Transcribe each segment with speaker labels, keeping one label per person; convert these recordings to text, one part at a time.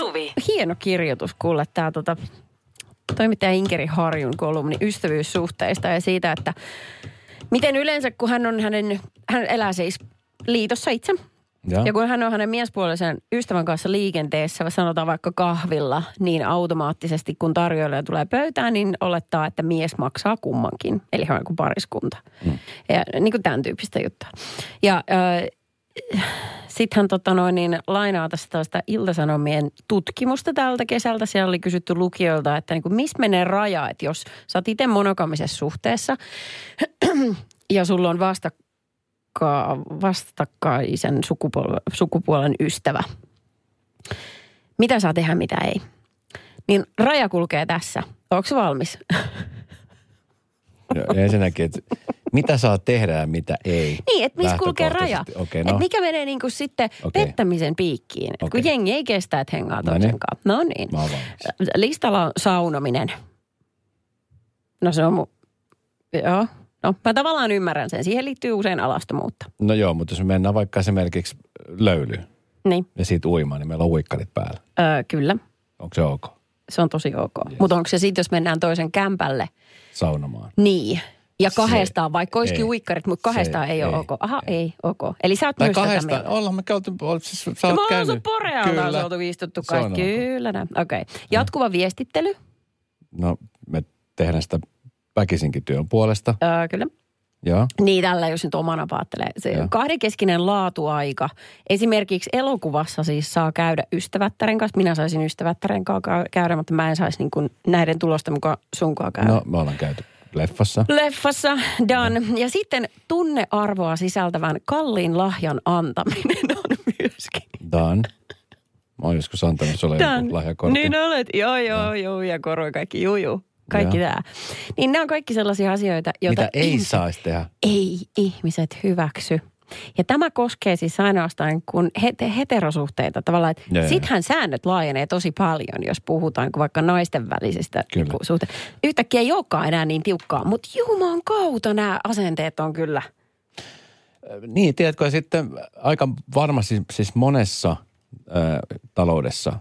Speaker 1: Suvi.
Speaker 2: Hieno kirjoitus kuule tämä tota, toimittaja Inkeri Harjun kolumni ystävyyssuhteista ja siitä, että miten yleensä kun hän on hänen, hän elää siis liitossa itse.
Speaker 3: Ja.
Speaker 2: Ja kun hän on hänen miespuolisen ystävän kanssa liikenteessä, sanotaan vaikka kahvilla, niin automaattisesti kun tarjoilija tulee pöytään, niin olettaa, että mies maksaa kummankin. Eli hän on kuin pariskunta. Mm. Ja niin kuin tämän tyyppistä juttua. Ja äh, sitten hän tota noin, niin lainaa tästä tällaista Iltasanomien tutkimusta tältä kesältä. Siellä oli kysytty lukijoilta, että niin missä menee raja, että jos sä oot itse monogamisessa suhteessa ja sulla on vasta vastakkaisen sukupuolen, sukupuolen ystävä. Mitä saa tehdä, mitä ei. Niin raja kulkee tässä. Onko valmis?
Speaker 3: Ja ensinnäkin, että mitä saa tehdä ja mitä ei.
Speaker 2: Niin, että missä kulkee raja.
Speaker 3: Lähtökohtaisesti. Okei,
Speaker 2: Et
Speaker 3: no.
Speaker 2: mikä menee niinku sitten
Speaker 3: Okei.
Speaker 2: pettämisen piikkiin.
Speaker 3: Okei.
Speaker 2: Kun jengi ei kestä, että hengaa
Speaker 3: No
Speaker 2: toisen
Speaker 3: niin.
Speaker 2: kanssa. No niin.
Speaker 3: Oon valmis.
Speaker 2: Listalla on saunominen. No se on mu... Joo. No mä tavallaan ymmärrän sen. Siihen liittyy usein alastomuutta.
Speaker 3: No joo, mutta jos me mennään vaikka esimerkiksi löylyyn
Speaker 2: Niin,
Speaker 3: ja siitä uimaan, niin meillä on huikkarit päällä.
Speaker 2: öö, kyllä.
Speaker 3: Onko se ok?
Speaker 2: Se on tosi ok. Yes. Mutta onko se sitten, jos mennään toisen kämpälle,
Speaker 3: Saunomaan.
Speaker 2: niin. Ja
Speaker 3: Se-
Speaker 2: kahdestaan, vaikka olisikin
Speaker 3: ei.
Speaker 2: uikkarit, mutta kahdestaan
Speaker 3: Se
Speaker 2: ei ole
Speaker 3: ei.
Speaker 2: ok. Aha, ei, ok. Eli sä oot
Speaker 3: Tai
Speaker 2: myös tätä
Speaker 3: kahdesta,
Speaker 2: mieltä.
Speaker 3: ollaan me käyty, olet siis, sä oot
Speaker 2: me ollaan
Speaker 3: käynyt.
Speaker 2: porealta oltu istuttu
Speaker 3: Se
Speaker 2: kaikki. Kyllä näin. Okei. Okay. Jatkuva viestittely.
Speaker 3: No, me tehdään sitä väkisinkin työn puolesta.
Speaker 2: Öö, kyllä.
Speaker 3: Joo.
Speaker 2: Niin tällä, jos nyt omana paattelee. Se
Speaker 3: Joo.
Speaker 2: kahdenkeskinen laatuaika. Esimerkiksi elokuvassa siis saa käydä ystävättären kanssa. Minä saisin ystävättären kanssa käy- käydä, mutta mä en saisi niin näiden tulosten mukaan sunkaan käydä.
Speaker 3: No, me ollaan käyty leffassa.
Speaker 2: Leffassa, done. Ja sitten tunnearvoa sisältävän kalliin lahjan antaminen on myöskin.
Speaker 3: Dan. Mä oon joskus antanut sulle
Speaker 2: Done.
Speaker 3: joku lahjakortti.
Speaker 2: Niin olet, joo joo joo ja koroi kaikki, juu juu. Kaikki
Speaker 3: Joo.
Speaker 2: tämä. Niin nämä on kaikki sellaisia asioita, joita
Speaker 3: Mitä ei
Speaker 2: ihmiset-
Speaker 3: saisi tehdä.
Speaker 2: ei ihmiset hyväksy. Ja tämä koskee siis ainoastaan kun he- heterosuhteita tavallaan, että
Speaker 3: joo.
Speaker 2: sittenhän säännöt laajenee tosi paljon, jos puhutaan vaikka naisten välisistä niinku suhteista. Yhtäkkiä ei olekaan enää niin tiukkaa, mutta juman kautta nämä asenteet on kyllä.
Speaker 3: Niin, tiedätkö, ja sitten aika varmasti siis monessa ö, taloudessa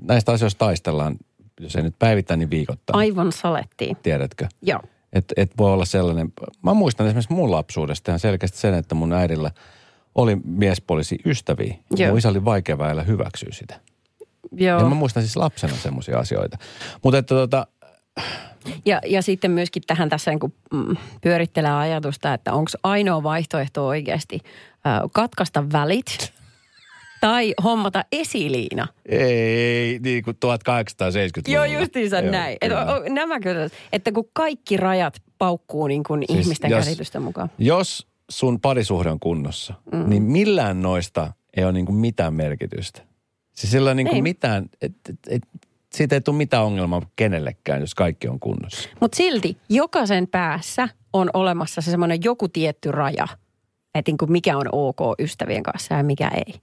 Speaker 3: näistä asioista taistellaan, jos ei nyt päivittäin, niin viikoittain.
Speaker 2: Aivan salettiin.
Speaker 3: Tiedätkö?
Speaker 2: Joo.
Speaker 3: Että et voi olla sellainen, mä muistan esimerkiksi mun lapsuudesta ihan selkeästi sen, että mun äidillä oli miespuolisi ystäviä.
Speaker 2: Joo.
Speaker 3: Mun isä oli vaikea väillä hyväksyä sitä.
Speaker 2: Joo.
Speaker 3: Ja mä muistan siis lapsena semmoisia asioita. Mutta että tota,
Speaker 2: Ja, ja sitten myöskin tähän tässä niin kuin, pyörittelee ajatusta, että onko ainoa vaihtoehto oikeasti katkaista välit tai hommata esiliina.
Speaker 3: ei niin kuin 1870-luvulla.
Speaker 2: Joo, justiinsa
Speaker 3: Joo,
Speaker 2: näin. Et, o, nämä kyllä, että kun kaikki rajat paukkuu niin kuin
Speaker 3: Siis
Speaker 2: ihmisten
Speaker 3: jos-
Speaker 2: käsitysten mukaan.
Speaker 3: Jos sun parisuhde on kunnossa, mm. niin millään noista ei ole niin kuin mitään merkitystä. Siis sillä ei niin kuin
Speaker 2: Ei.
Speaker 3: mitään, et, et, et, siitä ei tule mitään ongelmaa kenellekään, jos kaikki on kunnossa.
Speaker 2: Mutta silti jokaisen päässä on olemassa se semmoinen joku tietty raja, että niin kuin mikä on ok ystävien kanssa ja mikä ei.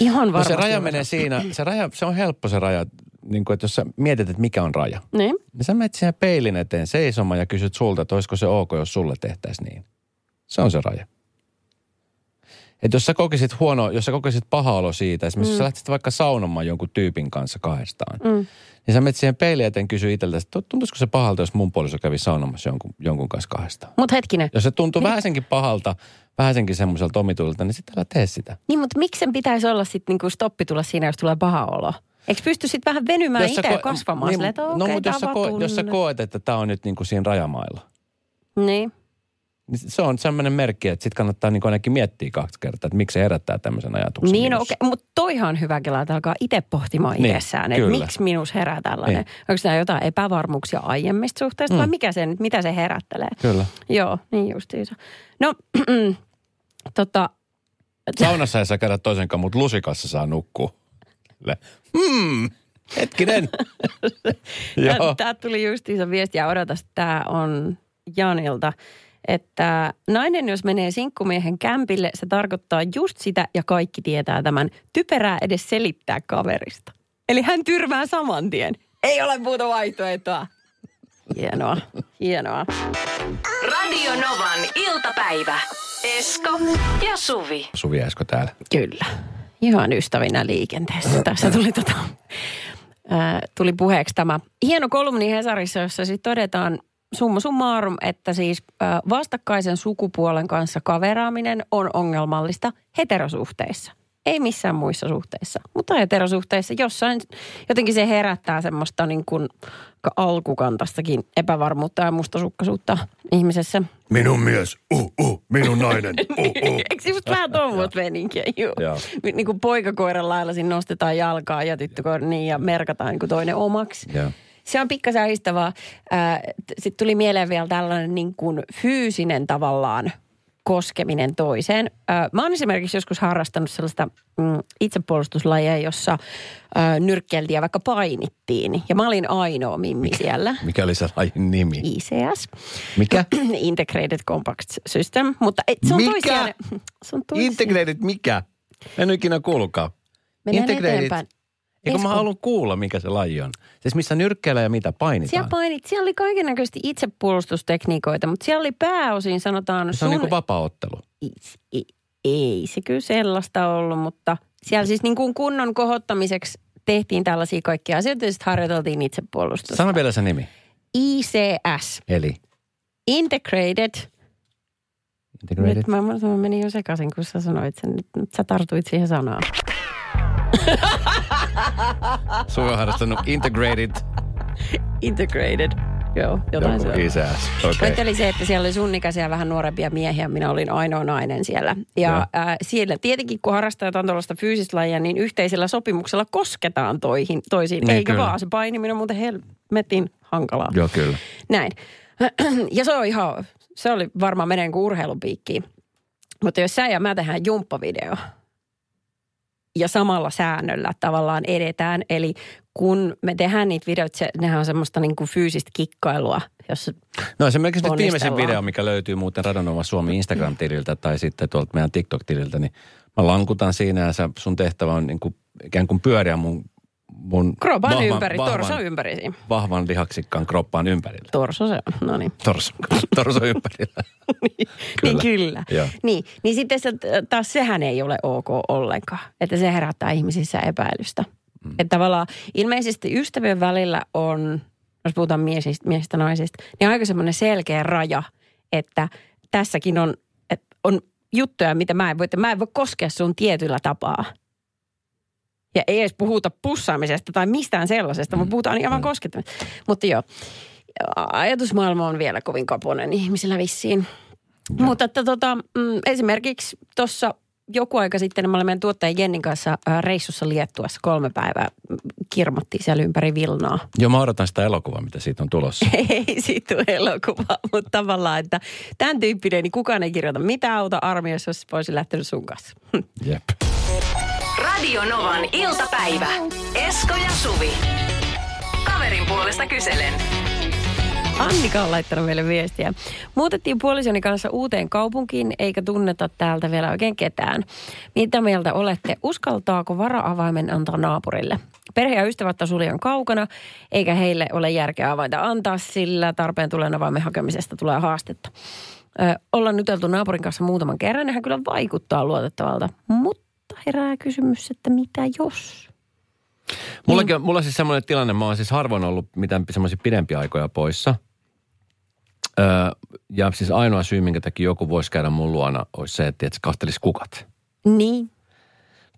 Speaker 2: Ihan
Speaker 3: No
Speaker 2: varmasti.
Speaker 3: se raja menee siinä, se, raja, se on helppo se raja, niin kuin, että jos sä mietit, että mikä on raja.
Speaker 2: Niin.
Speaker 3: Niin sä menet siihen peilin eteen seisomaan ja kysyt sulta, että olisiko se ok, jos sulle tehtäisiin niin. Se on se raja. Että jos sä kokisit huono, jos sä kokisit paha olo siitä, esimerkiksi mm. jos sä lähtisit vaikka saunomaan jonkun tyypin kanssa kahdestaan, mm. Niin sä menet siihen peilin eteen kysyä itseltäsi, että tuntuisiko se pahalta, jos mun puoliso kävi saunomassa jonkun, jonkun kanssa kahdestaan.
Speaker 2: Mutta hetkinen.
Speaker 3: Jos se tuntuu vähäsenkin pahalta, vähäsenkin semmoiselta omituilta, niin sitten älä tee sitä.
Speaker 2: Niin, mutta miksi sen pitäisi olla sitten niinku stoppi tulla siinä, jos tulee paha olo? Eikö pysty sitten vähän venymään itse ja
Speaker 3: ko-
Speaker 2: kasvamaan
Speaker 3: niin,
Speaker 2: silleen, että
Speaker 3: No
Speaker 2: okei,
Speaker 3: mutta jos sä,
Speaker 2: tää
Speaker 3: ko-
Speaker 2: on
Speaker 3: jos sä koet, että tämä on nyt niin kuin siinä rajamailla,
Speaker 2: Niin.
Speaker 3: Niin se on sellainen merkki, että sitten kannattaa niin ainakin miettiä kaksi kertaa, että miksi se herättää tämmöisen ajatuksen.
Speaker 2: Niin, no, okei, mutta toihan on hyvä kela, että alkaa itse pohtimaan
Speaker 3: Niin,
Speaker 2: itsessään, että
Speaker 3: kyllä.
Speaker 2: miksi minus herää tällainen.
Speaker 3: Niin.
Speaker 2: Onko tämä jotain epävarmuuksia aiemmista suhteista mm. vai mikä se, nyt- mitä se herättelee?
Speaker 3: Kyllä.
Speaker 2: Joo, niin justiinsa. No, tota,
Speaker 3: Saunassa ei saa käydä toisen kanssa, mutta lusikassa saa nukkua. Hmm, hetkinen.
Speaker 2: Tämä tuli justiinsa viesti ja odotas, tämä on Janilta, että nainen jos menee sinkkumiehen kämpille, se tarkoittaa just sitä ja kaikki tietää tämän. Typerää edes selittää kaverista. Eli hän tyrmää saman tien. Ei ole muuta vaihtoehtoa. Hienoa, hienoa.
Speaker 1: Radio Novan iltapäivä. Esko ja Suvi.
Speaker 3: Suvi Esko täällä.
Speaker 2: Kyllä. Ihan ystävinä liikenteessä. Tässä tuli tota ää, tuli puheeksi tämä hieno kolumni Hesarissa, jossa sitten todetaan summa summarum, että siis vastakkaisen sukupuolen kanssa kaveraaminen on ongelmallista heterosuhteissa. Ei missään muissa suhteissa, mutta heterosuhteissa jossain jotenkin se herättää semmoista niin kuin alkukantastakin epävarmuutta ja mustasukkaisuutta ihmisessä.
Speaker 3: Minun mies, uh, uh, minun nainen, uh, uh.
Speaker 2: Eikö just vähän tuommoista meininkiä? Joo. Niin kuin poikakoiran lailla siinä nostetaan jalkaa ja tyttökoira niin ja merkataan niin kuin toinen omaksi.
Speaker 3: Joo.
Speaker 2: Se on pikkasen ahistavaa. Sitten tuli mieleen vielä tällainen niin kuin fyysinen tavallaan koskeminen toiseen. Mä oon esimerkiksi joskus harrastanut sellaista mm, itsepuolustuslajia, jossa ää, nyrkkeltiin ja vaikka painittiin. Ja mä olin ainoa mimmi siellä.
Speaker 3: Mikä oli se lajin nimi?
Speaker 2: ICS.
Speaker 3: Mikä?
Speaker 2: Integrated Compact System. Mutta et, se on
Speaker 3: Mikä?
Speaker 2: toisiaan. Se on toisiaan.
Speaker 3: Integrated mikä? En ikinä kuullutkaan.
Speaker 2: Mennään
Speaker 3: Integrated-
Speaker 2: eteenpäin.
Speaker 3: Eikö mä haluan kuulla, mikä se laji on? Siis missä nyrkkeillä ja mitä painitaan?
Speaker 2: Siellä painit, siellä oli kaikennäköisesti itsepuolustustekniikoita, mutta siellä oli pääosin sanotaan
Speaker 3: se on niin kuin vapaaottelu.
Speaker 2: ei, ei se kyllä sellaista ollut, mutta siellä siis niin kuin kunnon kohottamiseksi tehtiin tällaisia kaikkia asioita ja sitten harjoiteltiin itsepuolustusta.
Speaker 3: Sano vielä se nimi.
Speaker 2: ICS,
Speaker 3: Eli
Speaker 2: Integrated.
Speaker 3: Integrated.
Speaker 2: Nyt mä, mä, mä menin jo sekaisin, kun sä sanoit sen. Nyt, nyt sä tartuit siihen sanaan.
Speaker 3: Suvi on harrastanut Integrated
Speaker 2: Integrated. Joo, jotain se
Speaker 3: joku. Okei.
Speaker 2: Pointti oli se, että siellä oli sun ikäisiä vähän nuorempia miehiä. Minä olin ainoa nainen siellä. Ja
Speaker 3: Joo.
Speaker 2: ää, siellä tietenkin, kun harrastajat on tuollaista fyysistä lajia, niin yhteisellä sopimuksella kosketaan toihin, toisiin.
Speaker 3: Niin,
Speaker 2: Eikä
Speaker 3: kyllä.
Speaker 2: vaan, se painiminen on muuten helmetin hankalaa.
Speaker 3: Joo, kyllä.
Speaker 2: Näin. Ja se on ihan, se oli varmaan meneen kuin urheilupiikkiin. Mutta jos sä ja mä tehdään jumppavideo ja samalla säännöllä tavallaan edetään, eli kun me tehdään niitä videoita, se, nehän on semmoista niin kuin fyysistä kikkailua, jossa
Speaker 3: No esimerkiksi nyt viimeisin video, mikä löytyy muuten Radonova Suomi Instagram-tililtä tai sitten tuolta meidän TikTok-tililtä, niin mä lankutan siinä ja sä, sun tehtävä on niin kuin, ikään kuin pyöriä mun, mun
Speaker 2: kropan
Speaker 3: vahvan,
Speaker 2: ympäri,
Speaker 3: vahvan,
Speaker 2: torso ympäri siinä.
Speaker 3: vahvan lihaksikkaan kroppaan ympärillä.
Speaker 2: Torso se on, no niin.
Speaker 3: Torso, torso ympärillä.
Speaker 2: Niin kyllä.
Speaker 3: Joo.
Speaker 2: Niin, niin sitten se, taas sehän ei ole ok ollenkaan. Että se herättää ihmisissä epäilystä. Mm. Että tavallaan ilmeisesti ystävien välillä on, jos puhutaan miesistä, miehistä naisista, niin aika semmoinen selkeä raja, että tässäkin on, että on juttuja, mitä mä en voi, että mä en voi koskea sun tietyllä tapaa. Ja ei edes puhuta pussaamisesta tai mistään sellaisesta, mutta puhutaan ihan vaan koskettamisesta. Mutta joo, ajatusmaailma on vielä kovin kaponen ihmisillä vissiin. Mutta että tota, mm, esimerkiksi tuossa joku aika sitten me olemme meidän tuottajan Jennin kanssa ää, reissussa Liettuassa kolme päivää mm, kirmattiin siellä ympäri Vilnaa.
Speaker 3: Joo, mä odotan sitä elokuvaa, mitä siitä on tulossa.
Speaker 2: Ei siitä tule elokuvaa, mutta tavallaan, että tämän tyyppinen, niin kukaan ei kirjoita mitä auta armiassa, jos voisi lähtenyt sun kanssa.
Speaker 3: Jep.
Speaker 1: Radio Novan iltapäivä. Esko ja Suvi. Kaverin puolesta kyselen.
Speaker 2: Annika on laittanut meille viestiä. Muutettiin puolisoni kanssa uuteen kaupunkiin, eikä tunneta täältä vielä oikein ketään. Mitä mieltä olette? Uskaltaako vara-avaimen antaa naapurille? Perhe ja ystävät liian kaukana, eikä heille ole järkeä avainta antaa, sillä tarpeen tulee avaimen hakemisesta tulee haastetta. Ö, ollaan nytelty naapurin kanssa muutaman kerran, ja hän kyllä vaikuttaa luotettavalta. Mutta herää kysymys, että mitä jos?
Speaker 3: Mullakin on, mulla on siis semmoinen tilanne, mä oon siis harvoin ollut mitään semmoisia pidempiä aikoja poissa. Öö, ja siis ainoa syy, minkä takia joku voisi käydä mun luona, olisi se, että se kastelisi kukat.
Speaker 2: Niin,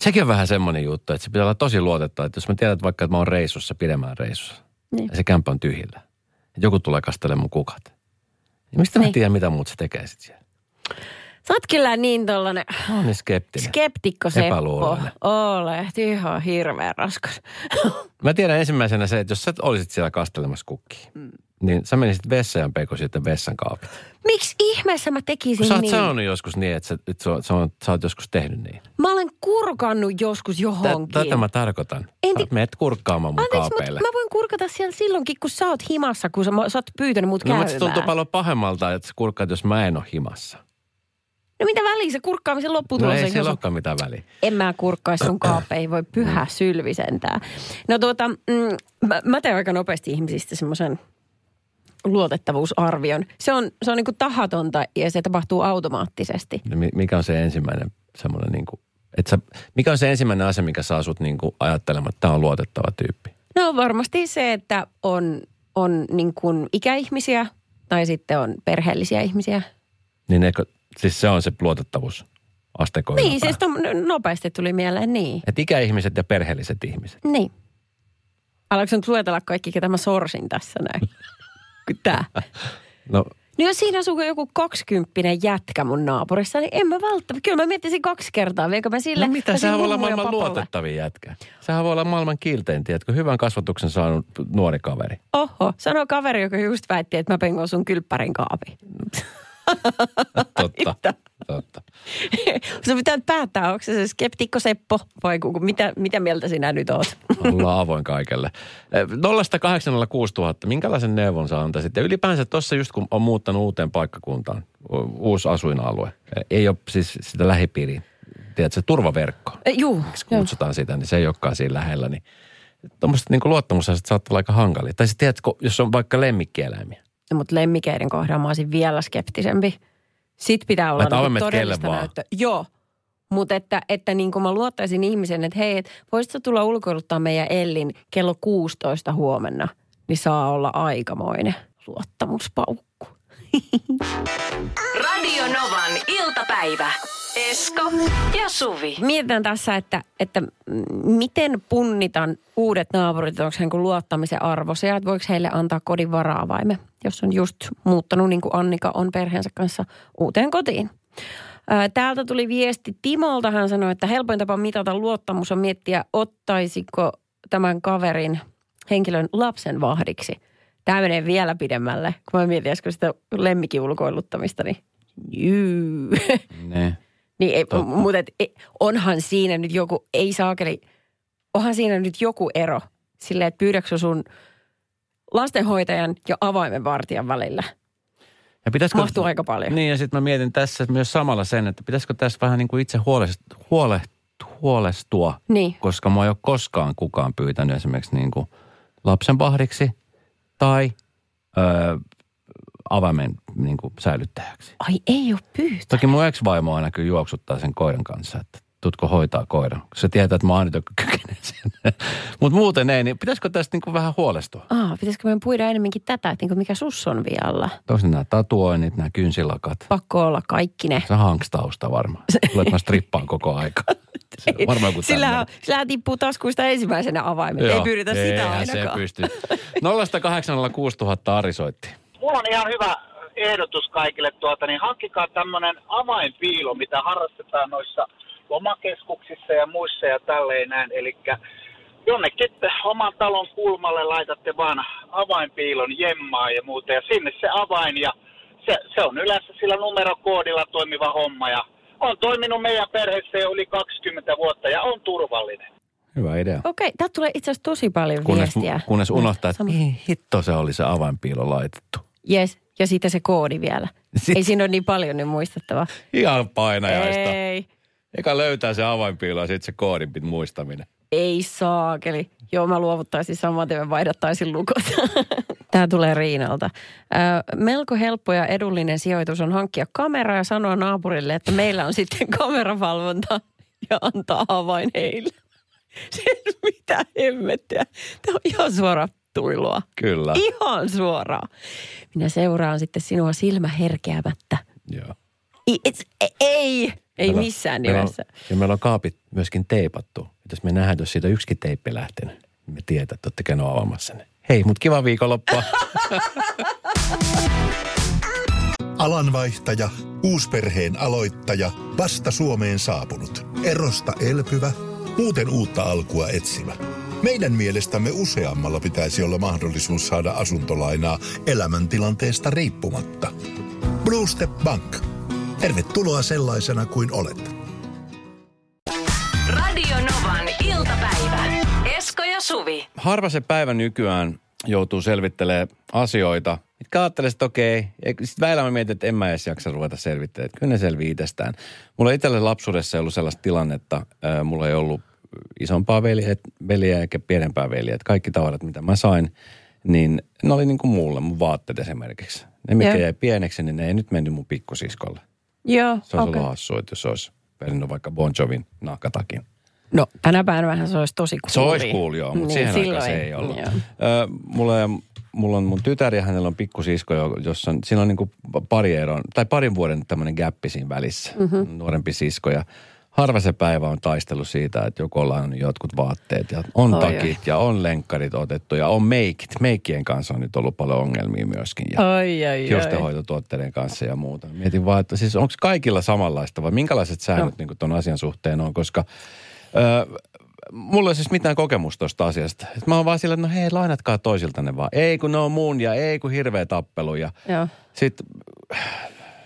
Speaker 3: Sekin on vähän semmoinen juttu, että se pitää olla tosi luotettava. Että jos mä tiedän että vaikka, että mä oon reissussa, pidemmän reissussa,
Speaker 2: Niin.
Speaker 3: ja se kämppä on tyhjillä, että joku tulee kastelemaan mun kukat. Niin mistä mä
Speaker 2: Niin.
Speaker 3: tiedän, mitä muut se tekee sitten siellä?
Speaker 2: Sä oot kyllä niin tollanen
Speaker 3: Mä oon niin skeptinen.
Speaker 2: skeptikko Seppo. Olet ihan hirveän raskas.
Speaker 3: Mä tiedän ensimmäisenä se, että jos sä olisit siellä kastelemassa kukkia, mm. niin sä menisit vessaan ja peikosit vessan kaapit.
Speaker 2: Miksi ihmeessä mä tekisin
Speaker 3: Kun sä oot
Speaker 2: niin?
Speaker 3: sanonut joskus niin, että, sä, että sä, sä, oot- sä oot joskus tehnyt niin.
Speaker 2: Mä olen kurkannut joskus johonkin.
Speaker 3: tätä mä tarkoitan.
Speaker 2: En
Speaker 3: Sä meet kurkkaamaan mun
Speaker 2: Anteeksi,
Speaker 3: kaapeille.
Speaker 2: mä voin kurkata siellä silloinkin, kun sä oot himassa, kun sä, sä oot pyytänyt mut
Speaker 3: no, mutta
Speaker 2: käymään.
Speaker 3: se tuntuu paljon pahemmalta, että sä kurkkaat, jos mä en ole himassa.
Speaker 2: No mitä väliä se kurkkaamisen
Speaker 3: No
Speaker 2: lopputulos?
Speaker 3: ei
Speaker 2: eikö
Speaker 3: siellä
Speaker 2: se-
Speaker 3: olekaan mitään väliä.
Speaker 2: En mä kurkkaisi sun kaapeihin, voi pyhä sylvi sentään. No tuota, mm, mä, mä teen aika nopeasti ihmisistä semmoisen luotettavuusarvion. Se on, se on niinku tahatonta ja se tapahtuu automaattisesti.
Speaker 3: No mi- Mikä on se ensimmäinen semmoinen niin kuin, että sä, mikä on se ensimmäinen asia, mikä saa sut niin kuin ajattelemaan, että tämä on luotettava tyyppi?
Speaker 2: No varmasti se, että on, on niin kuin ikäihmisiä tai sitten on perheellisiä ihmisiä.
Speaker 3: Niin eikö, siis se on se luotettavuus asteikoilla.
Speaker 2: Niin, siis tom, nopeasti tuli mieleen, niin.
Speaker 3: Että ikäihmiset ja perheelliset ihmiset.
Speaker 2: Niin. Alatko nyt luetella kaikki, ketä mä sorsin tässä näin? Tää.
Speaker 3: No
Speaker 2: No jos siinä asuu joku kaksikymppinen jätkä mun naapurissa, niin en mä välttämättä. Kyllä mä miettisin kaksi kertaa, vieläkö mä sille.
Speaker 3: No mitä, sehän voi olla maailman
Speaker 2: papalle.
Speaker 3: luotettavin jätkä. Sehän voi olla maailman kiltein, tiedätkö, hyvän kasvatuksen saanut nuori kaveri.
Speaker 2: Oho, sanoo kaveri, joka just väitti, että mä pengon sun kylppärin kaapi.
Speaker 3: Totta, totta.
Speaker 2: Sun pitää päättää, onko se se skeptikko Seppo vai kuku, mitä, mitä mieltä sinä nyt oot?
Speaker 3: Ollaan avoin kaikelle. 0806000, minkälaisen neuvon sä antaisit? Ja ylipäänsä tuossa just kun on muuttanut uuteen paikkakuntaan, uusi asuinalue, ei ole siis sitä lähipiiriä, tiedätkö, se turvaverkko,
Speaker 2: Eh, Juu,
Speaker 3: miksi kutsutaan sitä, niin se ei olekaan siinä lähellä, niin tuommoiset niin luottamusasiat saattaa olla aika hankalia. Tai sitten tiedätkö, jos on vaikka lemmikkieläimiä.
Speaker 2: Mutta lemmikeiden kohdalla mä olisin vielä skeptisempi. Sitten pitää olla
Speaker 3: kelle
Speaker 2: todellista näyttöä. Joo, mutta että, että niin kuin mä luottaisin ihmisen, että hei, et voisitko tulla ulkoiluttaa meidän Ellin kello 16 huomenna, niin saa olla aikamoinen luottamuspaukku.
Speaker 1: Radio Novan iltapäivä. Esko ja Suvi.
Speaker 2: Mietitään tässä, että, että miten punnitan uudet naapurit, onko he niin luottamisen arvoisia, että voiko heille antaa kodin varaavaimme, jos on just muuttanut niin kuin Annika on perheensä kanssa uuteen kotiin. Ää, Täältä tuli viesti Timolta, hän sanoi, että helpoin tapa mitata luottamus on miettiä, ottaisiko tämän kaverin henkilön lapsen vahdiksi. Tämä menee vielä pidemmälle, kun mä mietin äsken sitä lemmikin ulkoiluttamista, niin jyy.
Speaker 3: Ne.
Speaker 2: Niin, ei,
Speaker 3: Totta.
Speaker 2: mutta et, ei- onhan siinä nyt joku, ei saakeli, onhan siinä nyt joku ero silleen, että pyydätkö sun lastenhoitajan ja avaimen vartijan välillä.
Speaker 3: Ja pitäisikö,
Speaker 2: Mahtuu aika paljon.
Speaker 3: Niin, ja sitten mä mietin tässä myös samalla sen, että pitäisikö tässä vähän niin kuin itse huolest, huole, huolestua,
Speaker 2: Niin.
Speaker 3: koska mä ei ole koskaan kukaan pyytänyt esimerkiksi niin kuin lapsen vahdiksi tai öö, avaimen niin kuin säilyttäjäksi.
Speaker 2: Ai ei ole pyytä.
Speaker 3: Toki mun ex-vaimo aina kyllä juoksuttaa sen koiran kanssa, että tutko hoitaa koiran. Se tietää, että mä oon joka kykenee sen. Mutta muuten ei, niin pitäisikö tästä niin kuin vähän huolestua?
Speaker 2: Aa, pitäisikö meidän puida enemmänkin tätä, että niinku mikä sus on vialla?
Speaker 3: Ne nämä tatuoinnit, nämä kynsilakat?
Speaker 2: Pakko olla kaikki ne.
Speaker 3: Se on hankstausta varmaan. Tulet mä strippaan koko aika. Se on varmaan joku
Speaker 2: Sillä, sillä tippuu taskuista ensimmäisenä avaimet. ei pyydetä sitä
Speaker 3: eihän se
Speaker 2: ainakaan.
Speaker 3: pysty. 0806000 Ari soitti.
Speaker 4: Mulla on ihan hyvä ehdotus kaikille. Tuota, niin hankkikaa tämmöinen avainpiilo, mitä harrastetaan noissa lomakeskuksissa ja muissa ja tälleen näin. Eli jonnekin te oman talon kulmalle laitatte vaan avainpiilon jemmaa ja muuta. Ja sinne se avain ja se, se on yleensä sillä numerokoodilla toimiva homma. Ja on toiminut meidän perheessä jo yli 20 vuotta ja on turvallinen.
Speaker 3: Hyvä idea.
Speaker 2: Okei, täältä tulee itse asiassa tosi paljon
Speaker 3: Kunnes,
Speaker 2: viestiä.
Speaker 3: kunnes unohtaa, että mihin hitto se oli se avainpiilo laitettu.
Speaker 2: Yes, ja sitten se koodi vielä.
Speaker 3: Sit-
Speaker 2: Ei siinä ole niin paljon niin muistettavaa.
Speaker 3: Ihan painajaista.
Speaker 2: Ei,
Speaker 3: Eka löytää se avainpiilo ja sitten se koodin pit muistaminen.
Speaker 2: ei saakeli. Joo, mä luovuttaisin saman tien, vaihdattaisin lukot. Tämä tulee Riinalta. Ö, melko helppo ja edullinen sijoitus on hankkia kamera ja sanoa naapurille, että meillä on sitten kameravalvonta ja antaa avain heille. Siis mitä hemmettiä. Tämä on ihan suora tuilua.
Speaker 3: Kyllä.
Speaker 2: Ihan suoraan. Minä seuraan sitten sinua silmä herkeämättä.
Speaker 3: Joo.
Speaker 2: I, et, ei, ei
Speaker 3: Meillä on-
Speaker 2: missään
Speaker 3: meillä on-
Speaker 2: nimessä.
Speaker 3: Ja meillä on kaapit myöskin teipattu. Et jos me nähdään, että jos siitä yksikin teippi lähtenyt, niin me tietää, että olette käynyt avaamassa ne. Hei, mut kiva viikonloppua.
Speaker 5: Alanvaihtaja, uusperheen aloittaja, vasta Suomeen saapunut, erosta elpyvä, muuten uutta alkua etsimä. Meidän mielestämme useammalla pitäisi olla mahdollisuus saada asuntolainaa elämäntilanteesta riippumatta. Blue Step Bank. Tervetuloa sellaisena kuin olet.
Speaker 1: Radio Novan iltapäivä. Esko ja Suvi.
Speaker 3: Harva se päivä nykyään joutuu selvittelemään asioita, mitkä ajattelee, että okei, sitten väillä mä mietin, että en mä edes jaksa ruveta selvittelemään, että kyllä ne selvii itsestään. Mulla itsellä lapsuudessa ei ollut sellaista tilannetta, mulla ei ollut isompaa veljeä, veljeä eikä pienempää veljeä. Että Kaikki tavarat, mitä mä sain, niin ne oli niin kuin mulle, mun vaatteet esimerkiksi. Ne, mitkä
Speaker 2: Joo.
Speaker 3: jäi pieneksi, niin ne ei nyt mennyt mun pikkusiskolle.
Speaker 2: Joo,
Speaker 3: Se olisi
Speaker 2: okei.
Speaker 3: ollut hassua, että jos olisi perinnyt vaikka Bon Jovin nahkatakin.
Speaker 2: No tänä päivänä se olisi tosi
Speaker 3: Se
Speaker 2: cool.
Speaker 3: olisi cool, joo, mutta siihen aikaan se ei ollut.
Speaker 2: Joo.
Speaker 3: Ö, mulla, ja, mulla on mun tytär ja hänellä on pikkusisko, jo- jossa on, siinä on niin kuin pari eron, tai parin vuoden tämmöinen gäppi siinä välissä. Mm-hmm. Nuorempi sisko ja harva se päivä on taistellut siitä, että joku on jotkut vaatteet ja on
Speaker 2: Oi,
Speaker 3: takit
Speaker 2: oi.
Speaker 3: ja on lenkkarit otettu ja on meikit. Meikkien kanssa on nyt ollut paljon ongelmia myöskin. Ja
Speaker 2: ai, ai.
Speaker 3: hiustenhoitotuotteiden kanssa ja muuta. Mietin vaan, että siis onko kaikilla samanlaista vai minkälaiset säännöt
Speaker 2: No.
Speaker 3: niin tuon asian suhteen on, koska ö, mulla ei siis mitään kokemusta tuosta asiasta. Et mä oon vaan sillä, että no hei, lainatkaa toisiltanne vaan. Ei kun ne on mun ja ei kun hirveä tappelu. Ja
Speaker 2: Joo.
Speaker 3: sitten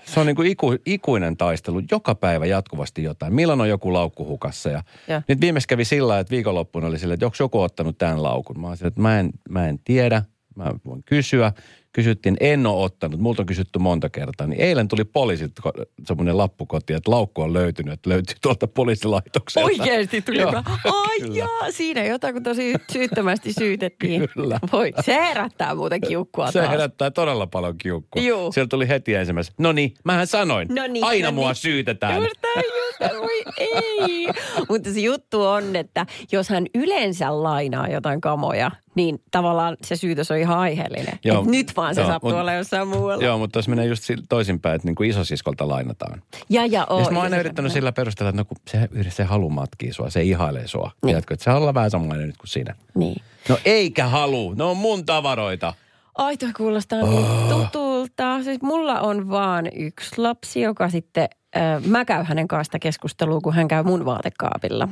Speaker 3: se on niin kuin iku, ikuinen taistelu. Joka päivä jatkuvasti jotain. Milloin on joku laukku hukassa? Ja,
Speaker 2: Ja.
Speaker 3: nyt viimeksi kävi sillä että viikonloppuna oli sillä, että onko joku ottanut tämän laukun. Mä sillä, että mä en, mä en tiedä. Mä voin kysyä. Kysyttiin, en ole ottanut. Multa on kysytty monta kertaa. Niin eilen tuli poliisilta ko- semmoinen lappu kotiin, että laukku on löytynyt, että löytyy tuolta poliisilaitokselta.
Speaker 2: Oikeasti tuli
Speaker 3: Joo.
Speaker 2: Ai jaa, siinä jotain, kun tosi syyttömästi syytettiin.
Speaker 3: Kyllä.
Speaker 2: Voi, se herättää muuten kiukkua
Speaker 3: Se
Speaker 2: taas.
Speaker 3: herättää todella paljon kiukkua.
Speaker 2: Juu.
Speaker 3: Sieltä tuli heti ensimmäisenä. No niin, mähän sanoin.
Speaker 2: No niin,
Speaker 3: Aina
Speaker 2: no
Speaker 3: mua
Speaker 2: niin.
Speaker 3: syytetään.
Speaker 2: Just just. Voi ei. Mutta se juttu on, että jos hän yleensä lainaa jotain kamoja, niin tavallaan se syytös on ihan aiheellinen.
Speaker 3: Joo,
Speaker 2: Et nyt vaan se
Speaker 3: joo,
Speaker 2: sattuu
Speaker 3: mut-
Speaker 2: olla jossain muualla.
Speaker 3: Joo, mutta tuossa menee just toisinpäin, että niin kuin isosiskolta lainataan.
Speaker 2: Ja, ja,
Speaker 3: Oh,
Speaker 2: oo,
Speaker 3: ja sit mä oon aina yrittänyt sillä perusteella, että no kun se, se halu matkii sua, se ihailee sua.
Speaker 2: Niin.
Speaker 3: Jatko, että se olla vähän samanlainen nyt kuin sinä.
Speaker 2: Niin.
Speaker 3: No eikä halu, ne on mun tavaroita.
Speaker 2: Ai toi kuulostaa niin tutulta. Siis mulla on vaan yksi lapsi, joka sitten, äh, mä käyn hänen kanssa sitä keskustelua, kun hän käy mun vaatekaapilla.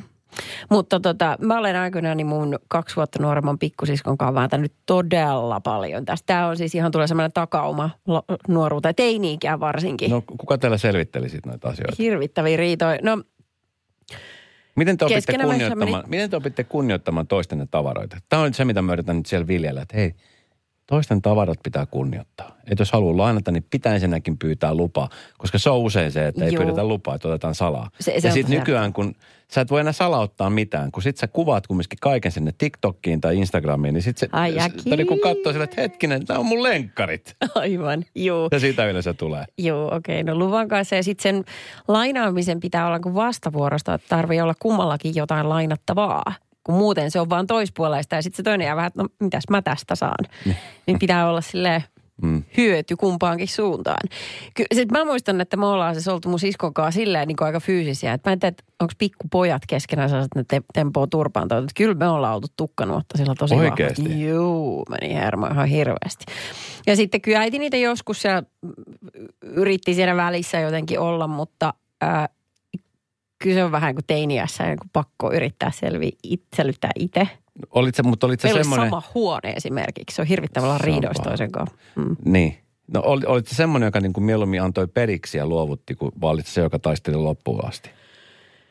Speaker 2: Mutta tota, mä olen aikoinaan niin mun kaksi vuotta nuoremman pikkusiskon kanssa vääntänyt todella paljon tästä. Tämä on siis ihan tulee semmoinen takauma nuoruuteen, teini-ikään varsinkin. No.
Speaker 3: Kuka teillä selvitteli sit noita asioita?
Speaker 2: Hirvittäviä riitoja. No
Speaker 3: Miten te, opitte kunnioittamaan,
Speaker 2: meni-
Speaker 3: miten te opitte kunnioittamaan toistenne tavaroita? Tämä on se, mitä mä yritän nyt siellä viljellä, että hei, toisten tavarat pitää kunnioittaa. Että jos haluaa lainata, niin pitää ensinnäkin pyytää lupaa, koska se on usein se, että ei
Speaker 2: Joo.
Speaker 3: pyydetä lupaa, että otetaan salaa.
Speaker 2: Se- se
Speaker 3: ja sitten nykyään, kun sä et voi enää salauttaa mitään, kun sit sä kuvaat kumminkin kaiken sinne TikTokkiin tai Instagramiin, niin sit se,
Speaker 2: Ai
Speaker 3: se
Speaker 2: äkkiä.
Speaker 3: kun katsoo sille, että hetkinen, nämä on mun lenkkarit.
Speaker 2: aivan, juu.
Speaker 3: Ja siitä yleensä tulee.
Speaker 2: Joo, okei. No luvan kanssa. Ja sitten sen lainaamisen pitää olla kuin vastavuorosta, että tarvii olla kummallakin jotain lainattavaa. Kun muuten se on vaan toispuoleista ja sitten se toinen jää vähän, että no mitäs mä tästä saan. niin pitää olla silleen
Speaker 3: Mm.
Speaker 2: hyöty kumpaankin suuntaan. Ky- sit mä muistan, että me ollaan siis oltu mun siskon kanssa silleen niin kuin aika fyysisiä. Että mä en tiedä, onko pikkupojat keskenään sellaiset, että ne te- tempoo turpaan. toi. Että Kyllä me ollaan oltu tukkanuotta sillä tosi
Speaker 3: Oikeesti?
Speaker 2: vahvasti. Juu, meni hermo ihan hirveästi. Ja sitten kyllä äiti niitä joskus siellä mm, yritti siinä välissä jotenkin olla, mutta ää, kyllä se on vähän kuin teiniässä, niin kuin pakko yrittää selviä, it, selvittää itse.
Speaker 3: Olit se, mutta olit se
Speaker 2: Meillä
Speaker 3: semmoinen...
Speaker 2: sama huone esimerkiksi. Se on hirvittävällä riidoista toisen kanssa. Mm.
Speaker 3: Niin. No ol, olit se semmoinen, joka niin kuin mieluummin antoi periksi ja luovutti, kun vaan se, joka taisteli loppuun asti.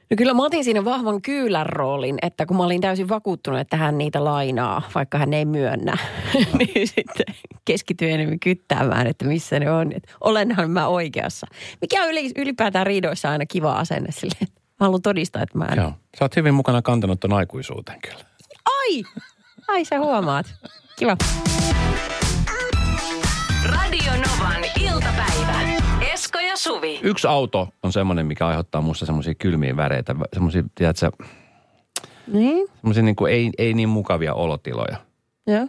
Speaker 2: No kyllä mä otin siinä vahvan kyylän roolin, että kun mä olin täysin vakuuttunut, että hän niitä lainaa, vaikka hän ei myönnä, niin sitten keskityin enemmän kyttäämään, että missä ne on. Että olenhan mä oikeassa. Mikä on yli, ylipäätään riidoissa aina kiva asenne silleen. Mä haluan todistaa, että mä en.
Speaker 3: Joo. Sä oot hyvin mukana kantanut ton aikuisuuteen kyllä.
Speaker 2: Ai! Ai sä huomaat. Kiva.
Speaker 1: Radio Novan iltapäivä. Esko ja Suvi.
Speaker 3: Yksi auto on semmoinen, mikä aiheuttaa musta semmoisia kylmiä väreitä. Semmoisia, tiedätkö,
Speaker 2: Niin,
Speaker 3: semmoisia niin kuin ei, ei niin mukavia olotiloja.
Speaker 2: joo.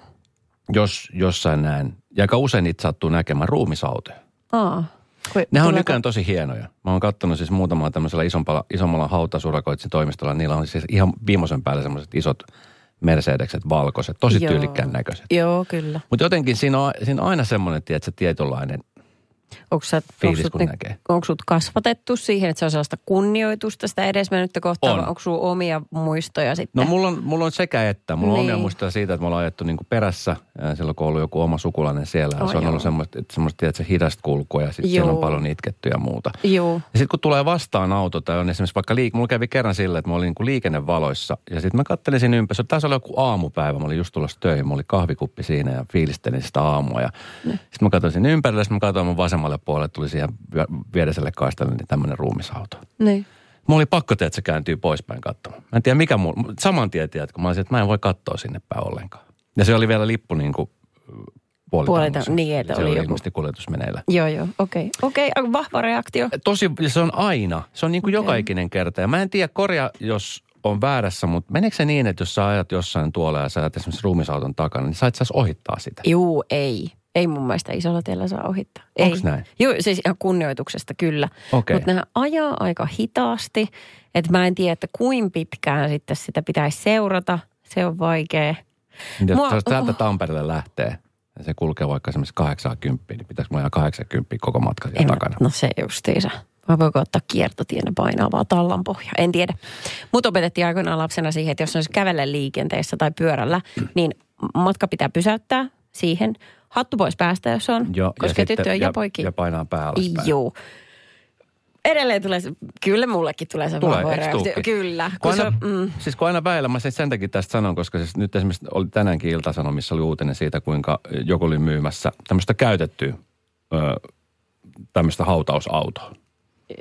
Speaker 3: Jos jossain näen, ja aika usein niitä sattuu näkemään ruumisautoja.
Speaker 2: Aa. Kui,
Speaker 3: Nehän on nykyään tosi hienoja. Mä oon kattonut siis muutamaa tämmöisellä isommalla, isommalla hautasurakoitsin toimistolla. Niillä on siis ihan viimeisen päällä semmoiset isot Mercedekset, valkoiset, tosi
Speaker 2: Joo.
Speaker 3: tyylikkään näköiset.
Speaker 2: Joo, kyllä.
Speaker 3: Mutta jotenkin siinä on, siinä on aina semmoinen, tiedätkö, tietynlainen
Speaker 2: Onko sä,
Speaker 3: Fiilis,
Speaker 2: onko sut,
Speaker 3: kun
Speaker 2: ne-
Speaker 3: näkee.
Speaker 2: onko sut kasvatettu siihen, että se on sellaista kunnioitusta sitä edesmennyttä kohtaan?
Speaker 3: On.
Speaker 2: Onko sulla omia muistoja sitten?
Speaker 3: No mulla on, mulla on sekä että. Mulla on
Speaker 2: Niin.
Speaker 3: omia muistoja siitä, että me ollaan ajettu niinku perässä ää, silloin, kun on ollut joku oma sukulainen siellä.
Speaker 2: Oh,
Speaker 3: se on
Speaker 2: joo.
Speaker 3: ollut semmoista, että semmoista tiedätkö, hidasta kulkua ja sitten siellä on paljon itketty ja muuta.
Speaker 2: Joo.
Speaker 3: Ja sitten kun tulee vastaan auto tai on esimerkiksi vaikka liik- mulla kävi kerran sillä, että mä olin niinku liikennevaloissa ja sitten mä kattelin siinä ympäri. Taisi olla joku aamupäivä, mä olin just tulossa töihin, mulla oli kahvikuppi siinä ja fiilistelin sitä aamua. Ja sitten mä katsoin siinä ympärille, sitten mä katsoin mun vasemmalle puolelle, tuli siihen vie- viereselle kaistalle niin tämmöinen ruumisauto.
Speaker 2: Niin.
Speaker 3: Mulla oli pakko tehdä, että se kääntyy poispäin katsomaan. Mä en tiedä mikä mulla, saman tien tiedätkö, mä olisin, että mä en voi katsoa sinne päin ollenkaan. Ja se oli vielä lippu niin kuin puolitammossa.
Speaker 2: Puolita- niin, että
Speaker 3: se
Speaker 2: oli
Speaker 3: oli
Speaker 2: joku-
Speaker 3: ilmeisesti kuljetus meneillä.
Speaker 2: Joo, joo. Okei. Okei, vahva reaktio.
Speaker 3: Tosi, se on aina. Se on niin kuin
Speaker 2: Okei.
Speaker 3: joka ikinen kerta. Ja mä en tiedä, korja, jos on väärässä, mutta meneekö se niin, että jos sä ajat jossain tuolla ja sä ajat esimerkiksi ruumisauton takana, niin sä et saisi ohittaa sitä?
Speaker 2: Juu, ei. Ei mun mielestä isolla tiellä saa ohittaa. Ei.
Speaker 3: Onks näin?
Speaker 2: Joo, siis ihan kunnioituksesta kyllä.
Speaker 3: Okei.
Speaker 2: Mutta nämä ajaa aika hitaasti. Että mä en tiedä, että kuin pitkään sitten sitä pitäisi seurata. Se on vaikea.
Speaker 3: Jos
Speaker 2: Mua-
Speaker 3: täältä Tampereelle lähtee ja se kulkee vaikka esimerkiksi 80, niin pitäisi mun ajaa 80 koko matka siellä
Speaker 2: En,
Speaker 3: takana.
Speaker 2: no se justiinsa. Vai voiko ottaa kiertotien ja painaa vaan tallan pohja? En tiedä. Mut opetettiin aikoinaan lapsena siihen, että jos on kävellä liikenteessä tai pyörällä, niin matka pitää pysäyttää siihen. Hattu pois päästä, jos on.
Speaker 3: Joo,
Speaker 2: koska
Speaker 3: sitten-
Speaker 2: tyttöjä ja,
Speaker 3: ja,
Speaker 2: poikia.
Speaker 3: Ja painaa pää alaspäin.
Speaker 2: Joo. Edelleen tulee se, kyllä mullekin tulee se
Speaker 3: Tulee,
Speaker 2: vahva? Kyllä.
Speaker 3: Kun
Speaker 2: Kun
Speaker 3: aina,
Speaker 2: se, mm,
Speaker 3: Siis kun aina väillä, mä sen, sen takia tästä sanon, koska siis nyt esimerkiksi oli tänäänkin Ilta-Sanomissa oli uutinen siitä, kuinka joku oli myymässä tämmöistä käytettyä ö, tämmöistä hautausautoa.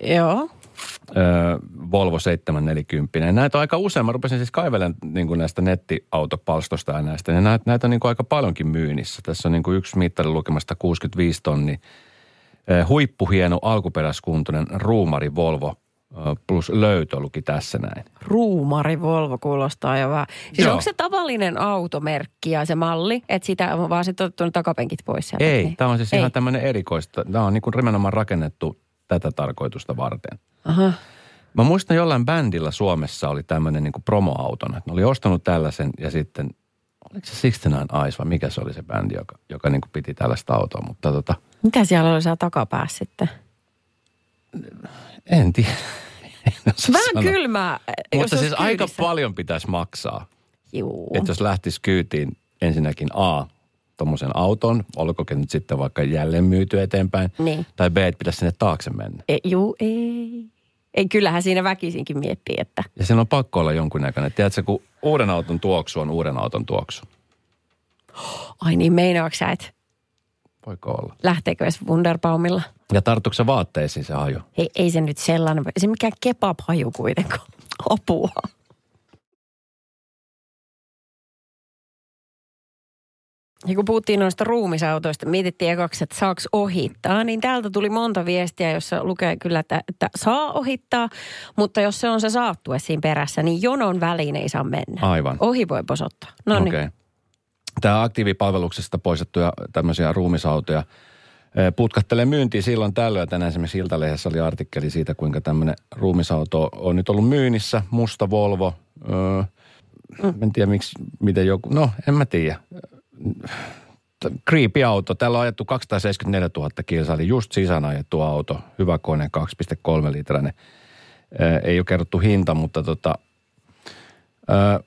Speaker 2: joo.
Speaker 3: Volvo 740. Ja näitä on aika usein. Mä rupesin siis kaivelemaan niin kuin näistä nettiautopalstosta ja näistä. Ja näitä, näitä on niin kuin aika paljonkin myynnissä. Tässä on niin kuin yksi mittari lukemasta 65 tonni. Huippuhieno alkuperäiskuntoinen ruumari Volvo plus löytö luki tässä näin.
Speaker 2: Ruumari Volvo kuulostaa jo vähän. Siis
Speaker 3: Joo.
Speaker 2: onko se tavallinen automerkki ja se malli, että sitä on vaan sitten otettu takapenkit pois sieltä?
Speaker 3: Ei,
Speaker 2: Niin.
Speaker 3: tämä on siis
Speaker 2: Ei.
Speaker 3: ihan tämmöinen erikoista. Tämä on niin kuin nimenomaan rakennettu tätä tarkoitusta varten.
Speaker 2: Aha.
Speaker 3: Mä muistan jollain bändillä Suomessa oli tämmöinen niin promoauton. Ne oli ostanut tällaisen ja sitten, oliko se 69 Eyes vai mikä se oli se bändi, joka, joka niin piti tällaista autoa. Mutta tota,
Speaker 2: Mitä siellä oli siellä takapäässä sitten?
Speaker 3: en tiedä. En
Speaker 2: Vähän
Speaker 3: sanoa.
Speaker 2: kylmää.
Speaker 3: Mutta siis aika
Speaker 2: kyydissä.
Speaker 3: paljon pitäisi maksaa.
Speaker 2: Juu.
Speaker 3: Että jos lähtisi kyytiin ensinnäkin A, tuommoisen auton, olkoon nyt sitten vaikka jälleen myyty eteenpäin.
Speaker 2: Niin.
Speaker 3: Tai B, että pitäisi sinne taakse mennä.
Speaker 2: E, juu, ei. Ei, kyllähän siinä väkisinkin miettii, että
Speaker 3: Ja sen on pakko olla jonkunnäköinen. Tiedätkö, kun uuden auton tuoksu on uuden auton tuoksu.
Speaker 2: ai niin meinaatko sä, että
Speaker 3: Voiko olla?
Speaker 2: lähteekö edes Wunderbaumilla?
Speaker 3: Ja tarttuuko se vaatteisiin se haju?
Speaker 2: Ei, ei se nyt sellainen, ei se mikään kebab-haju kuitenkaan. Apua. Ja kun puhuttiin noista ruumisautoista, mietittiin ekaksi, että saako ohittaa, niin täältä tuli monta viestiä, jossa lukee kyllä, että, että saa ohittaa, mutta jos se on se saattue siinä perässä, niin jonon väliin ei saa mennä.
Speaker 3: Aivan.
Speaker 2: Ohi voi posottaa. No niin.
Speaker 3: Okay. Tämä aktiivipalveluksesta poistettuja tämmöisiä ruumisautoja eh, putkattelee myyntiin silloin tällöin. Tänään esimerkiksi Iltalehdessä oli artikkeli siitä, kuinka tämmöinen ruumisauto on nyt ollut myynnissä. Musta Volvo. Öö, En tiedä miksi, miten joku, no en mä tiedä. Creepy auto. Täällä on ajettu 274 000 kilsaa, eli just sisään ajettu auto. Hyvä kone, 2,3 litrainen. Ö, Ei ole kerrottu hinta, mutta tota, ö,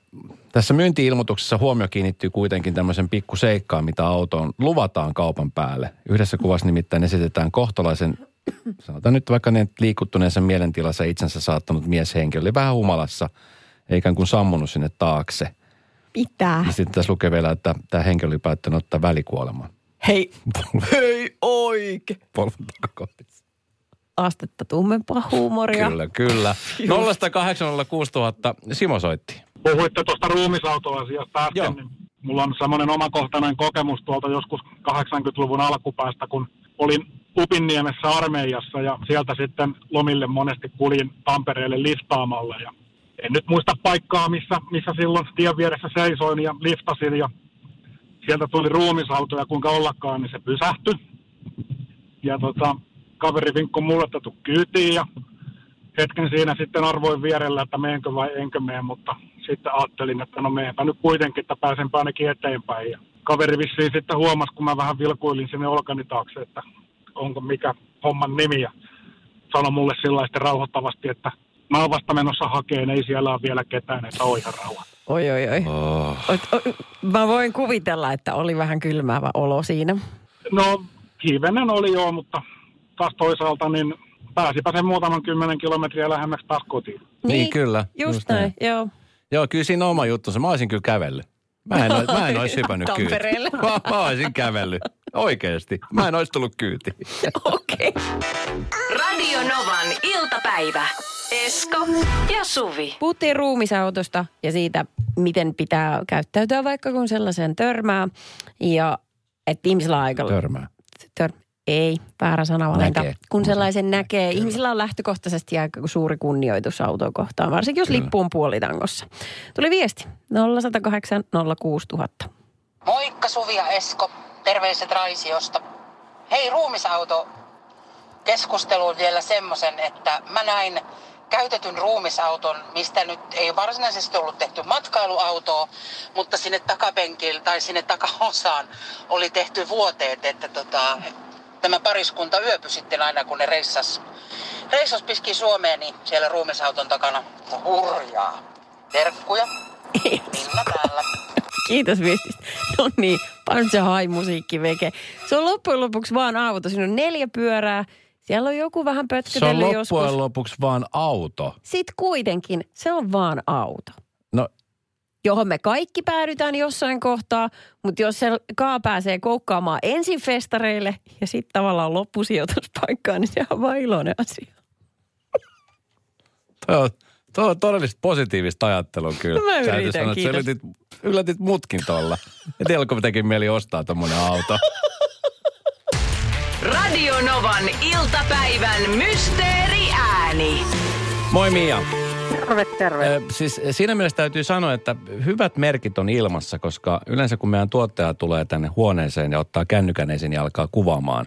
Speaker 3: tässä myynti-ilmoituksessa huomio kiinnittyy kuitenkin tämmöisen pikku seikkaan, mitä autoon luvataan kaupan päälle. Yhdessä kuvassa nimittäin esitetään kohtalaisen, sanotaan nyt vaikka ne liikuttuneessa mielentilassa itsensä saattanut mieshenkilö. Oli vähän humalassa, eikä kuin sammunut sinne taakse.
Speaker 2: Mitä?
Speaker 3: Ja sitten tässä lukee vielä, että tämä henkilö oli päättänyt ottaa välikuoleman.
Speaker 2: Hei, hei oike.
Speaker 3: Polven takakohdissa.
Speaker 2: Astetta tummempaa huumoria.
Speaker 3: Kyllä, kyllä. 0806000 Simo soitti.
Speaker 6: puhuitte tuosta ruumisautoasiasta äsken,
Speaker 3: Joo.
Speaker 6: niin mulla on semmoinen omakohtainen kokemus tuolta joskus 80-luvun alkupäästä, kun olin Upinniemessä armeijassa ja sieltä sitten lomille monesti kuljin Tampereelle liftaamalla ja en nyt muista paikkaa, missä, missä silloin tien vieressä seisoin ja liftasin ja sieltä tuli ruumisauto ja kuinka ollakaan, niin se pysähtyi. Ja tota, kaveri vinkko mulle, että tuu kyytiin ja hetken siinä sitten arvoin vierellä, että meenkö vai enkö mene, mutta sitten ajattelin, että no meenpä nyt kuitenkin, että pääsenpä ainakin eteenpäin. Ja kaveri vissiin sitten huomasi, kun mä vähän vilkuilin sinne olkani taakse, että onko mikä homman nimi. Ja sanoi mulle sillä rauhoittavasti, että mä oon vasta menossa hakeen, ei siellä ole vielä ketään, että on ihan rauha.
Speaker 2: Oi, oi, oi.
Speaker 3: Oh.
Speaker 2: Ot, o, mä voin kuvitella, että oli vähän kylmäävä olo siinä.
Speaker 6: No, hivenen oli joo, mutta taas toisaalta niin pääsipä sen muutaman kymmenen kilometriä lähemmäksi taas kotiin.
Speaker 3: Niin, kyllä.
Speaker 2: Just,
Speaker 3: Just
Speaker 2: näin,
Speaker 3: näin.
Speaker 2: joo.
Speaker 3: Joo, kyllä siinä on oma juttunsa. Mä olisin kyllä kävellyt. Mä en, mä en olisi hypännyt kyytiin. Mä, mä olisin kävellyt. Oikeesti. Mä en olisi tullut kyytiin.
Speaker 2: Okei. Okay.
Speaker 1: Radio Novan iltapäivä. Esko ja Suvi.
Speaker 2: Puhuttiin ruumisautosta ja siitä, miten pitää käyttäytyä vaikka kun sellaisen törmää. Ja että viimeisellä aikalla...
Speaker 3: Törmää.
Speaker 2: Tör, Ei, väärä sanavalinta.
Speaker 3: Näkee.
Speaker 2: Kun sellaisen näkee, ihmisillä on lähtökohtaisesti aika suuri kunnioitus autoa kohtaan, varsinkin jos
Speaker 3: Kyllä.
Speaker 2: lippu on puolitangossa. Tuli viesti 0108 06000.
Speaker 7: Moikka Suvi ja Esko, terveiset Raisiosta. Hei ruumisauto keskusteluun vielä semmoisen, että mä näin käytetyn ruumisauton, mistä nyt ei varsinaisesti ollut tehty matkailuautoa, mutta sinne takapenkille tai sinne takaosaan oli tehty vuoteet, että tota, tämä pariskunta yöpy sitten aina kun ne reissas, reissas piski Suomeen, niin siellä ruumisauton takana hurjaa. Terkkuja, Minna täällä.
Speaker 2: Kiitos viestistä. No niin, Pancha Hai musiikki veke. Se on loppujen lopuksi vaan auto. Siinä on neljä pyörää. Siellä on joku vähän
Speaker 3: Se on
Speaker 2: pötkötellyt
Speaker 3: loppujen
Speaker 2: joskus.
Speaker 3: lopuksi vaan auto.
Speaker 2: Sitten kuitenkin se on vaan auto.
Speaker 3: No
Speaker 2: johon me kaikki päädytään jossain kohtaa, mutta jos se kaa pääsee koukkaamaan ensin festareille ja sitten tavallaan loppusijoituspaikkaan, niin se on vaan iloinen asia.
Speaker 3: Toi on, toi on todellista positiivista ajattelua kyllä.
Speaker 2: Mä yritän,
Speaker 3: sanoa, että sä yllätit, yllätit mutkin tolla. Ja teillä kun mieli ostaa tommonen auto.
Speaker 1: Radio Novan iltapäivän mysteeriääni.
Speaker 3: Moi Mia.
Speaker 8: Terve, terve.
Speaker 3: Ö, siis siinä mielessä täytyy sanoa, että hyvät merkit on ilmassa, koska yleensä kun meidän tuottaja tulee tänne huoneeseen ja ottaa kännykän esiin ja alkaa kuvaamaan,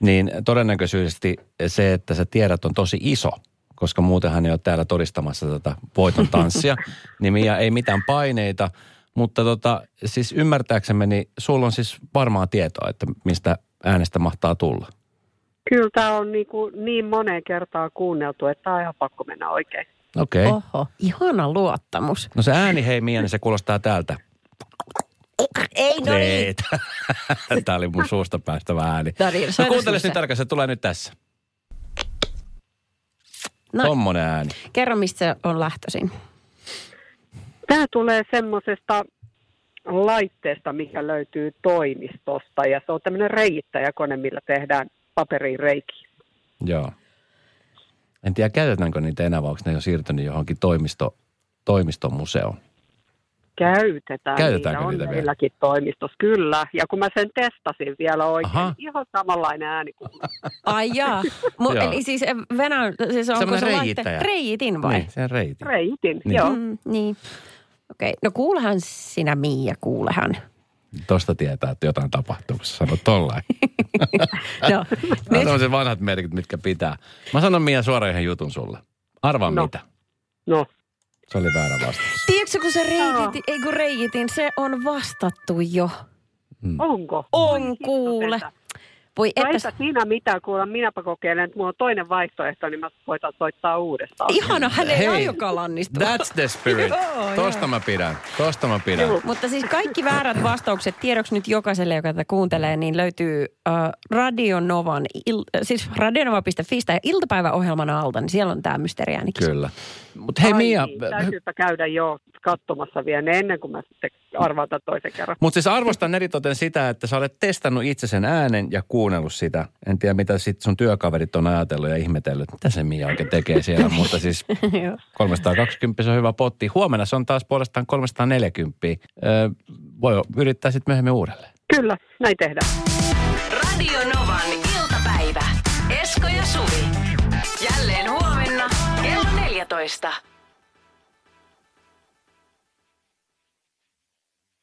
Speaker 3: niin todennäköisesti se, että sä tiedät on tosi iso, koska muutenhan ei ole täällä todistamassa tätä voiton tanssia, niin Mia ei mitään paineita, mutta tota, siis ymmärtääksemme, niin sulla on siis varmaa tietoa, että mistä äänestä mahtaa tulla.
Speaker 8: Kyllä tämä on niin, kuin niin moneen kertaan kuunneltu, että tämä on ihan pakko mennä oikein.
Speaker 3: Okei. Okay.
Speaker 2: Oho, ihana luottamus.
Speaker 3: No se ääni, hei Mia, niin se kuulostaa täältä.
Speaker 2: Ei, no niin.
Speaker 3: Tämä oli mun suusta päästävä ääni.
Speaker 2: Tää oli-
Speaker 3: No kuuntele nyt
Speaker 2: se.
Speaker 3: tarkasti, se tulee nyt tässä.
Speaker 2: No,
Speaker 3: Tommonen ääni.
Speaker 2: kerro, mistä se on lähtöisin.
Speaker 8: Tämä tulee semmoisesta laitteesta, mikä löytyy toimistosta ja se on tämmöinen reiittäjäkone, millä tehdään paperiin reikiä.
Speaker 3: Joo. En tiedä, käytetäänkö niitä enää, vai onko ne jo siirtynyt johonkin toimisto, toimistomuseoon.
Speaker 8: Käytetään
Speaker 3: Käytetäänkö
Speaker 8: niitä, on
Speaker 3: niitä vielä?
Speaker 8: meilläkin toimistossa, kyllä. Ja kun mä sen testasin vielä oikein,
Speaker 3: Aha.
Speaker 8: ihan samanlainen ääni kuin
Speaker 2: Ai jaa. Mu-
Speaker 3: Joo.
Speaker 2: eli siis eh, Venäjä, siis onko
Speaker 3: Semmoinen
Speaker 2: se laite-
Speaker 3: reiittäjä.
Speaker 2: Reiitin vai?
Speaker 3: Niin, sen reitin.
Speaker 8: reitin.
Speaker 3: Niin.
Speaker 8: Joo.
Speaker 2: Mm, niin. Okei, no kuulehan sinä Miia, kuulehan.
Speaker 3: Tosta tietää, että jotain tapahtuu, kun sä sanot tollain.
Speaker 2: No,
Speaker 3: Nämä
Speaker 2: nyt,
Speaker 3: on se vanhat merkit, mitkä pitää. Mä sanon Mia suoraan yhden jutun sulle. Arvaa
Speaker 8: No.
Speaker 3: mitä.
Speaker 8: No,
Speaker 3: Se oli väärä vastaus.
Speaker 2: tiedätkö kun se reiitin, ei kun reiitin, se on vastattu jo.
Speaker 8: onko?
Speaker 2: On kuule.
Speaker 8: hitto
Speaker 2: Voi
Speaker 8: No
Speaker 2: että,
Speaker 8: eipä siinä mitään kuulla, minäpä kokeilen, että mulla on toinen vaihtoehto, niin mä voitan soittaa uudestaan.
Speaker 2: ihana, hän ei
Speaker 3: Hei,
Speaker 2: aiokaan lannistua.
Speaker 3: That's the spirit.
Speaker 2: Joo,
Speaker 3: Tosta mä pidän. Tosta mä pidän.
Speaker 2: Mutta siis kaikki väärät vastaukset, tiedoksi nyt jokaiselle, joka tätä kuuntelee, niin löytyy uh, Radionovan, il, siis radionova.fi ja iltapäiväohjelman alta, niin siellä on tämä mysteeriäänikin.
Speaker 3: Kyllä. Mutta hei
Speaker 8: Ai
Speaker 3: Mia,
Speaker 8: Niin, täytyypä käydä jo katsomassa vielä ne ennen kuin mä sitten arvaan toisen kerran.
Speaker 3: Mutta siis arvostan eritoten sitä, että sä olet testannut itse sen äänen ja kuunnellut sitä. En tiedä, mitä sit sun työkaverit on ajatellut ja ihmetellyt, mitä se Mia oikein tekee siellä. Mutta siis
Speaker 2: Joo.
Speaker 3: 320 se on hyvä potti. Huomenna se on taas puolestaan 340. Öö, voi yrittää sitten myöhemmin uudelleen.
Speaker 8: Kyllä, näin tehdään.
Speaker 1: Radio Novan iltapäivä. Esko ja Suvi. Jälleen huomenna kello 14.